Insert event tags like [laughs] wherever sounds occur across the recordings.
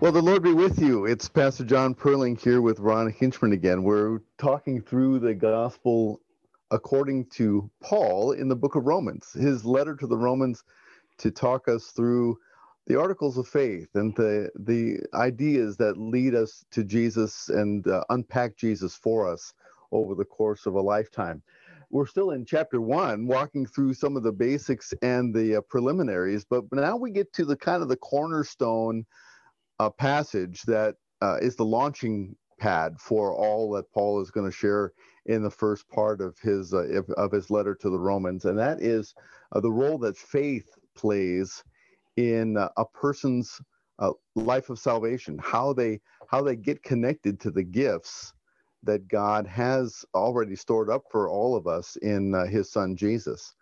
Well, the Lord be with you. It's Pastor John Perling here with Ron Hinchman again. We're talking through the gospel according to Paul in the book of Romans, his letter to the Romans to talk us through the articles of faith and the, the ideas that lead us to Jesus and uh, unpack Jesus for us over the course of a lifetime. We're still in chapter one, walking through some of the basics and the uh, preliminaries, but now we get to the kind of the cornerstone a passage that uh, is the launching pad for all that Paul is going to share in the first part of his uh, of his letter to the Romans, and that is uh, the role that faith plays in uh, a person's uh, life of salvation. How they how they get connected to the gifts that God has already stored up for all of us in uh, His Son Jesus.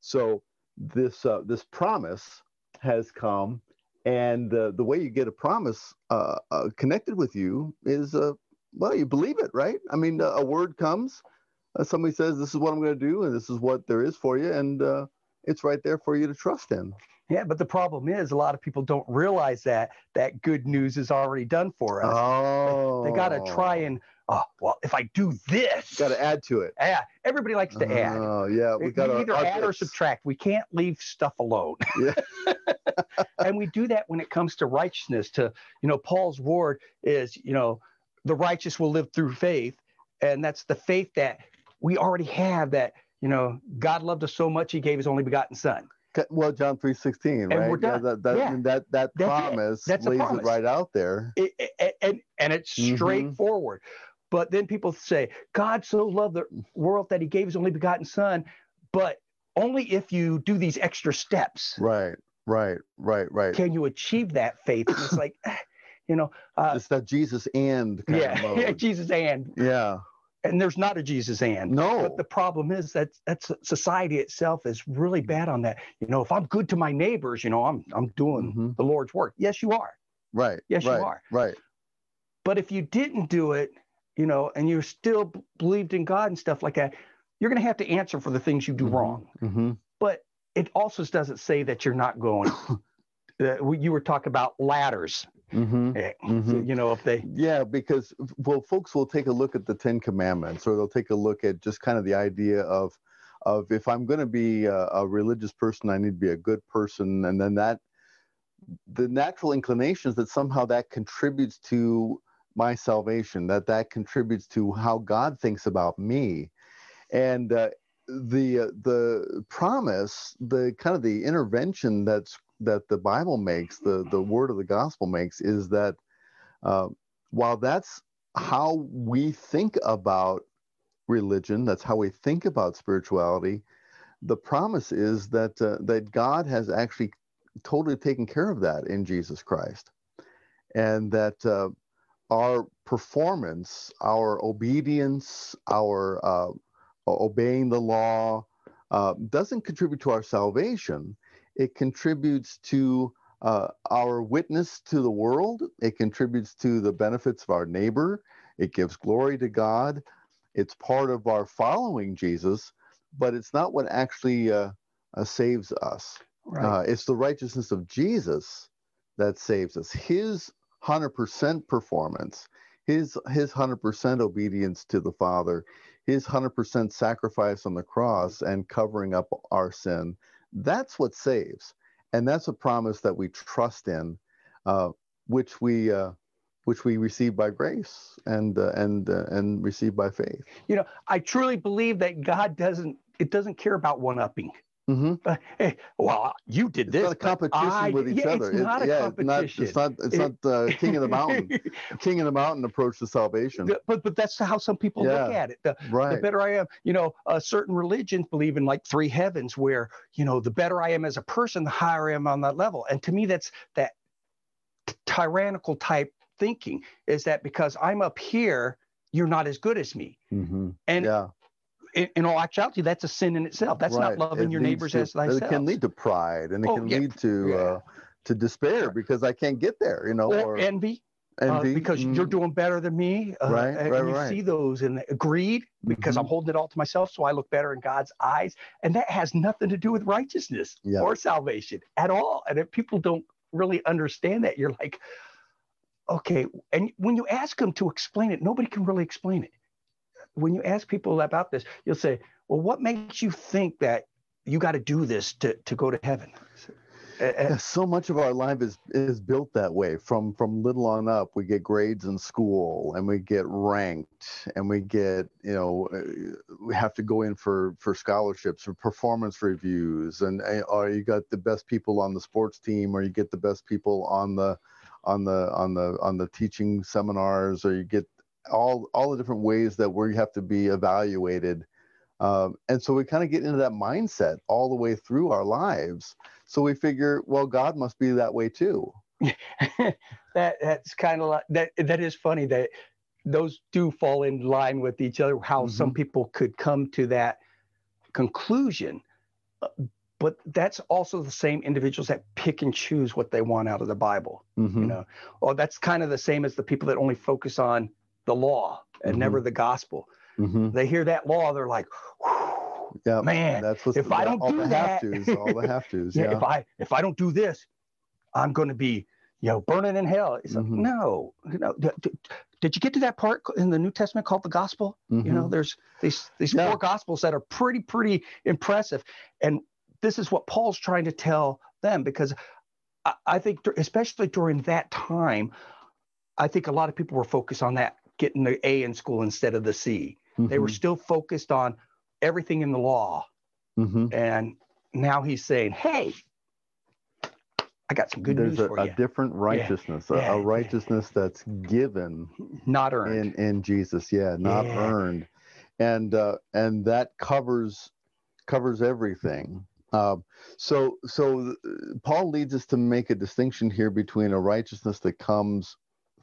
So this uh, this promise has come and uh, the way you get a promise uh, uh, connected with you is, uh, well, you believe it, right? I mean, a word comes, uh, somebody says, "This is what I'm going to do, and this is what there is for you," and uh, it's right there for you to trust in. Yeah, but the problem is a lot of people don't realize that that good news is already done for us. Oh, they, they got to try and oh, well, if I do this, got to add to it. Yeah, everybody likes to add. Oh, yeah, we got to either add or subtract. We can't leave stuff alone. [laughs] Yeah. [laughs] and we do that when it comes to righteousness. To you know, Paul's word is you know, the righteous will live through faith, and that's the faith that we already have. That you know, God loved us so much, He gave His only begotten Son. Well, John three sixteen, right? And. Yeah, that, that, yeah. that, that promise lays promise. it right out there. It, it, and and it's Mhm. straightforward. But then people say, God so loved the world that He gave His only begotten Son, but only if you do these extra steps Right, right, right, right. can you achieve that faith. And it's like, [laughs] [sighs] you know, uh, it's that Jesus and kind of yeah, [laughs] yeah. Jesus and yeah. and there's not a Jesus and. No. But the problem is that that's society itself is really bad on that. You know, if I'm good to my neighbors, you know, I'm I'm doing Mhm. the Lord's work. Yes, you are. Right. Yes, you are. Right. But if you didn't do it, you know, and you still b- believed in God and stuff like that, you're going to have to answer for the things you do wrong. Mm-hmm. But it also doesn't say that you're not going. [laughs] uh, you were talking about ladders. Mm-hmm. eh, Mhm. You know, if they Yeah, because well, folks will take a look at the Ten Commandments, or they'll take a look at just kind of the idea of, of if I'm going to be a, a religious person, I need to be a good person, and then that, the natural inclination is that somehow that contributes to my salvation, that that contributes to how God thinks about me, and uh, the uh, the promise, the kind of the intervention that's that the Bible makes, the the word of the gospel makes, is that uh, while that's how we think about religion, that's how we think about spirituality, the promise is that uh, that God has actually totally taken care of that in Jesus Christ, and that uh, our performance, our obedience, our uh, obeying the law, uh, doesn't contribute to our salvation. It contributes to uh, our witness to the world. It contributes to the benefits of our neighbor. It gives glory to God. It's part of our following Jesus, but it's not what actually uh, uh, saves us. right. Uh, it's the righteousness of Jesus that saves us. His 100% performance, his his 100% obedience to the Father, his 100% sacrifice on the cross and covering up our sin. That's what saves, and that's a promise that we trust in, uh, which we uh, which we receive by grace and uh, and uh, and receive by faith. you know, I truly believe that God doesn't. It doesn't care about one upping. Hmm Uh, hey, well, you did It's this. not a competition I- with each yeah, other. It's It- not a yeah, competition. It's not. It's not. It's not uh, king of the mountain. [laughs] king of the mountain approach to salvation. but but that's how some people look at it. The, the better I am, you know, uh, certain religions believe in like three heavens, where you know the better I am as a person, the higher I am on that level. And to me, that's that tyrannical type thinking. Is that because I'm up here, you're not as good as me? hmm And yeah. In, all actuality, that's a sin in itself. That's right. not loving It your neighbors to- as thyself. It can lead to pride, and it Oh, can yeah. lead to Yeah. uh, to despair because I can't get there. You know, or envy, uh, envy because mm, you're doing better than me. Uh, Right, and right, you right. see those and greed because I'm Mhm. holding it all to myself, so I look better in God's eyes. And that has nothing to do with righteousness Yeah. or salvation at all. And if people don't really understand that, you're like, okay, and when you ask them to explain it, nobody can really explain it. When you ask people about this, you'll say, well, what makes you think that you got to do this to, to go to heaven? yeah, so much of our life is is built that way. From from little on up, we get grades in school, and we get ranked, and we get you know uh, we have to go in for for scholarships or performance reviews, and uh, or you got the best people on the sports team, or you get the best people on the on the on the on the teaching seminars, or you get all all the different ways that we have to be evaluated. Um, and so we kind of get into that mindset all the way through our lives so we figure, well, God must be that way too. [laughs] that that's kind of like that. That is funny that those do fall in line with each other. How mm-hmm. some people could come to that conclusion, uh, but that's also the same individuals that pick and choose what they want out of the Bible. Mm-hmm. You know, or that's kind of the same as the people that only focus on the law and mm-hmm. never the gospel. Mm-hmm. They hear that law, they're like, yeah, man, that's what's, if I don't do that, have-tos, all the have tos. [laughs] Yeah, yeah, if I if I don't do this, I'm going to be you know burning in hell. It's mm-hmm. like no, no. Did, did you get to that part in the New Testament called the Gospel? You know, mm-hmm. there's these these yeah. four Gospels that are pretty pretty impressive, and this is what Paul's trying to tell them because I, I think especially during that time, I think a lot of people were focused on that getting the A in school instead of the C. Mm-hmm. They were mm-hmm. still focused on everything in the law. Mm-hmm. And now he's saying, hey, I got some good There's news a, for you. a different righteousness, yeah. A, yeah. a, righteousness that's given, not earned in, in Jesus. Yeah, not yeah. earned, and uh, and that covers covers everything. Um, so so Paul leads us to make a distinction here between a righteousness that comes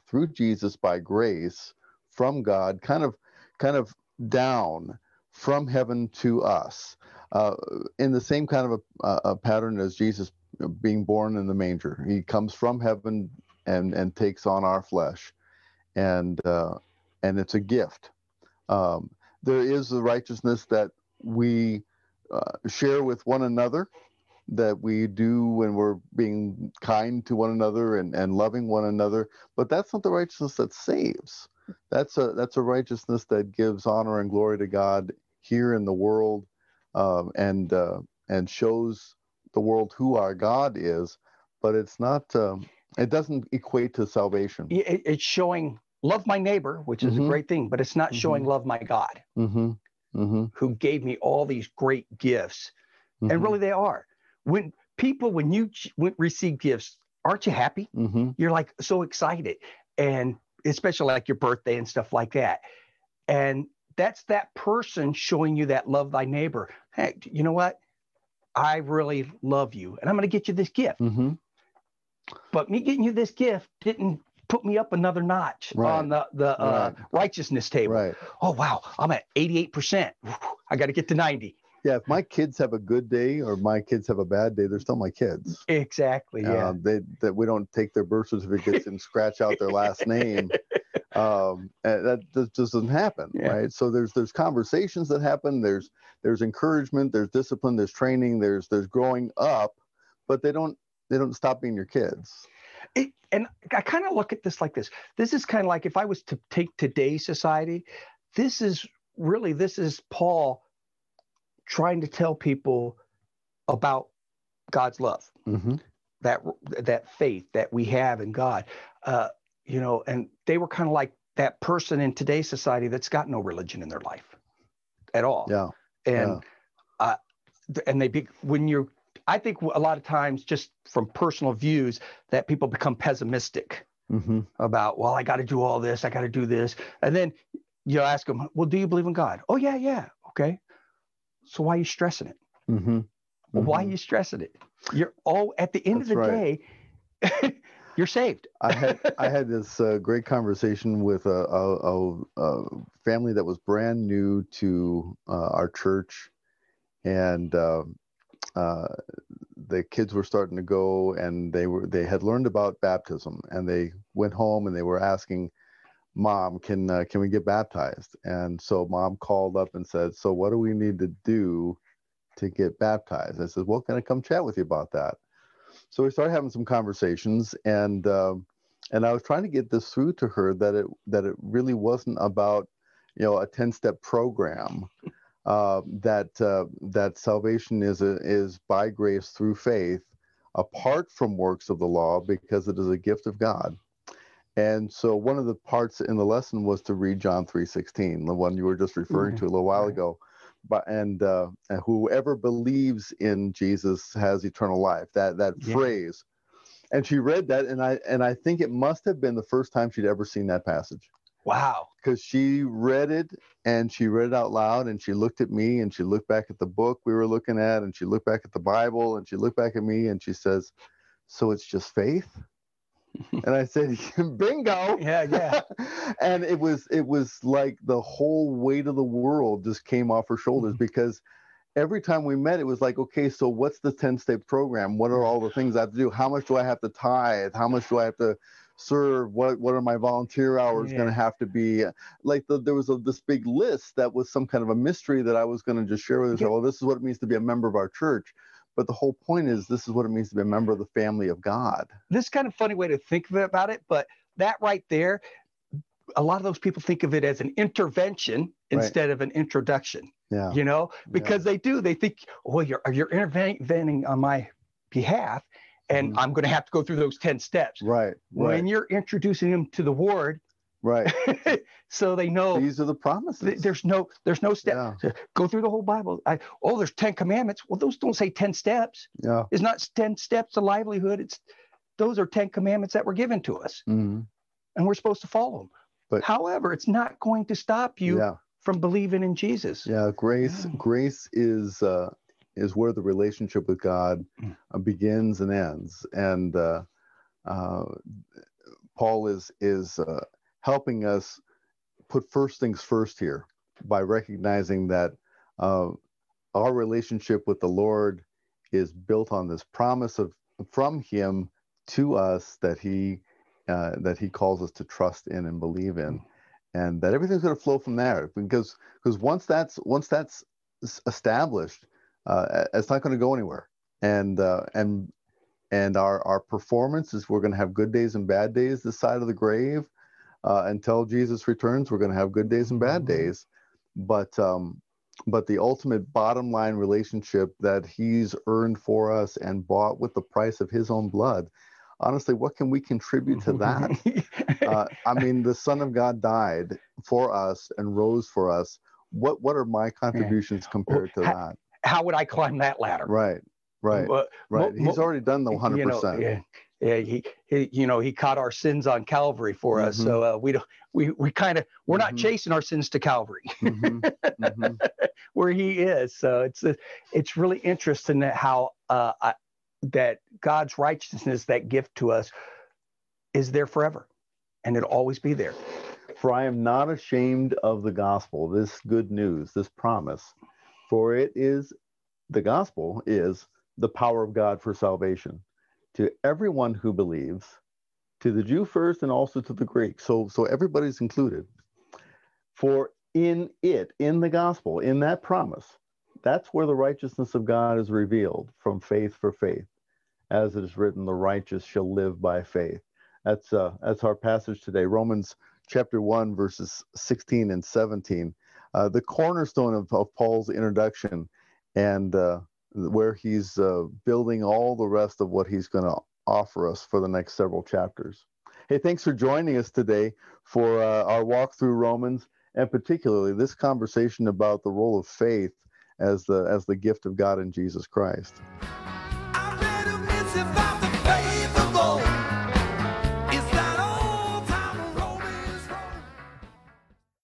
through Jesus by grace from God, kind of kind of down from heaven to us uh, in the same kind of a, a, pattern as Jesus being born in the manger. He comes from heaven and, and takes on our flesh, and uh, and it's a gift. Um, there is the righteousness that we uh, share with one another, that we do when we're being kind to one another and, and loving one another, but that's not the righteousness that saves that's a that's a righteousness that gives honor and glory to God here in the world, um, and uh, and shows the world who our God is. But it's not. Um, it doesn't equate to salvation. It, it's showing love my neighbor, which is mm-hmm. a great thing, but it's not mm-hmm. showing love my God, mm-hmm. mm-hmm. who gave me all these great gifts, and mm-hmm. really they are. When people, when you receive gifts, aren't you happy? Mm-hmm. You're like so excited, and especially like your birthday and stuff like that. And that's that person showing you that love thy neighbor. Hey, you know what? I really love you, and I'm going to get you this gift. Mm-hmm. But me getting you this gift didn't put me up another notch right. on the the uh, righteousness table. Right. Oh wow, I'm at 88 percent. I got to get to 90 yeah, if my kids have a good day or my kids have a bad day, they're still my kids. Exactly. Yeah. Um, they that we don't take their birth certificates and scratch out their last name. [laughs] Um, that, that just doesn't happen, yeah. right? So there's there's conversations that happen. There's there's encouragement. There's discipline. There's training. There's there's growing up, but they don't they don't stop being your kids. It, and I kind of look at this like this. This is kind of like if I was to take today's society, this is really this is Paul trying to tell people about God's love, mm-hmm. that that faith that we have in God. Uh, you know, and they were kind of like that person in today's society that's got no religion in their life at all. Yeah. And yeah. Uh, and they be when you're I think a lot of times, just from personal views, that people become pessimistic mm-hmm. about, well, I got to do all this, I got to do this, and then you ask them, well, do you believe in God? Oh yeah, yeah, okay. So why are you stressing it? Mm-hmm. Mm-hmm. Why are you stressing it? You're all at the end That's of the right. day, [laughs] you're saved. I had [laughs] I had this uh, great conversation with a, a, a, family that was brand new to uh, our church, and uh, uh, the kids were starting to go, and they were they had learned about baptism, and they went home and they were asking mom can uh, can we get baptized? And so mom called up and said so what do we need to do to get baptized? I said well can i come chat with you about that? So we started having some conversations and uh, and I was trying to get this through to her that it that it really wasn't about you know a 10 step program uh, that uh, that salvation is a, is by grace through faith apart from works of the law because it is a gift of God. And so one of the parts in the lesson was to read John 3:16, the one you were just referring mm-hmm. to a little while ago. But and, uh, and whoever believes in Jesus has eternal life. That that yeah. phrase. And she read that and I and I think it must have been the first time she'd ever seen that passage. Wow. Because she read it and she read it out loud and she looked at me and she looked back at the book we were looking at and she looked back at the Bible and she looked back at me and she says, So it's just faith? [laughs] and I said, [laughs] "Bingo!" Yeah, yeah. [laughs] and it was it was like the whole weight of the world just came off her shoulders mm-hmm. because every time we met, it was like, okay, so what's the ten step program? What are all the things I have to do? How much do I have to tithe? How much do I have to serve? What what are my volunteer hours yeah. going to have to be? Like the, there was a, this big list that was some kind of a mystery that I was going to just share with her. Yeah. Well, this is what it means to be a member of our church. But the whole point is, this is what it means to be a member of the family of God. This kind of funny way to think about it, but that right there, a lot of those people think of it as an intervention instead of an introduction. Yeah. You know, because yeah. they do. They think, well, you're you're intervening on my behalf, and mm-hmm. I'm going to have to go through those 10 steps. Right. When right. you're introducing them to the word, Right. [laughs] so they know these are the promises. there's no there's no step. Yeah. Go through the whole Bible. I, oh, there's ten commandments. Well, those don't say ten steps. Yeah. It's not ten steps to livelihood. It's those are ten commandments that were given to us, mm-hmm. and we're supposed to follow them. But however, it's not going to stop you yeah. from believing in Jesus. Yeah, grace yeah. grace is uh, is where the relationship with God mm. uh, begins and ends, and uh, uh Paul is is uh, helping us put first things first here by recognizing that uh, our relationship with the Lord is built on this promise of from Him to us that He uh, that He calls us to trust in and believe in, and that everything's going to flow from there. Because because once that's once that's established, uh, it's not going to go anywhere. And uh, and and our our performance is we're going to have good days and bad days this side of the grave uh, until Jesus returns, we're going to have good days and bad mm-hmm. days. But um, but the ultimate bottom line relationship that He's earned for us and bought with the price of His own blood. Honestly, what can we contribute to that? [laughs] uh, I mean, the Son of God died for us and rose for us. What what are my contributions compared to that? How would I climb that ladder? Right, right, right. He's already done the 100%. You know, yeah he, he, you know, he caught our sins on Calvary for mm-hmm. us. So uh, we don't, we, we kind of, we're mm-hmm. not chasing our sins to Calvary, mm-hmm. mm-hmm. [laughs] where he is. So it's, it's really interesting that how uh, I, that God's righteousness, that gift to us, is there forever, and it'll always be there. For I am not ashamed of the gospel, this good news, this promise, for it is the gospel is the power of God for salvation to everyone who believes, to the Jew first and also to the Greek. So, so everybody's included. For in it, in the gospel, in that promise, that's where the righteousness of God is revealed from faith for faith. As it is written, the righteous shall live by faith. That's uh, that's our passage today, Romans chapter one, verses 16 and 17. Uh, the cornerstone of, of Paul's introduction, and uh, where he's uh, building all the rest of what he's going to offer us for the next several chapters. Hey, thanks for joining us today for uh, our walk through Romans, and particularly this conversation about the role of faith as the as the gift of God in Jesus Christ.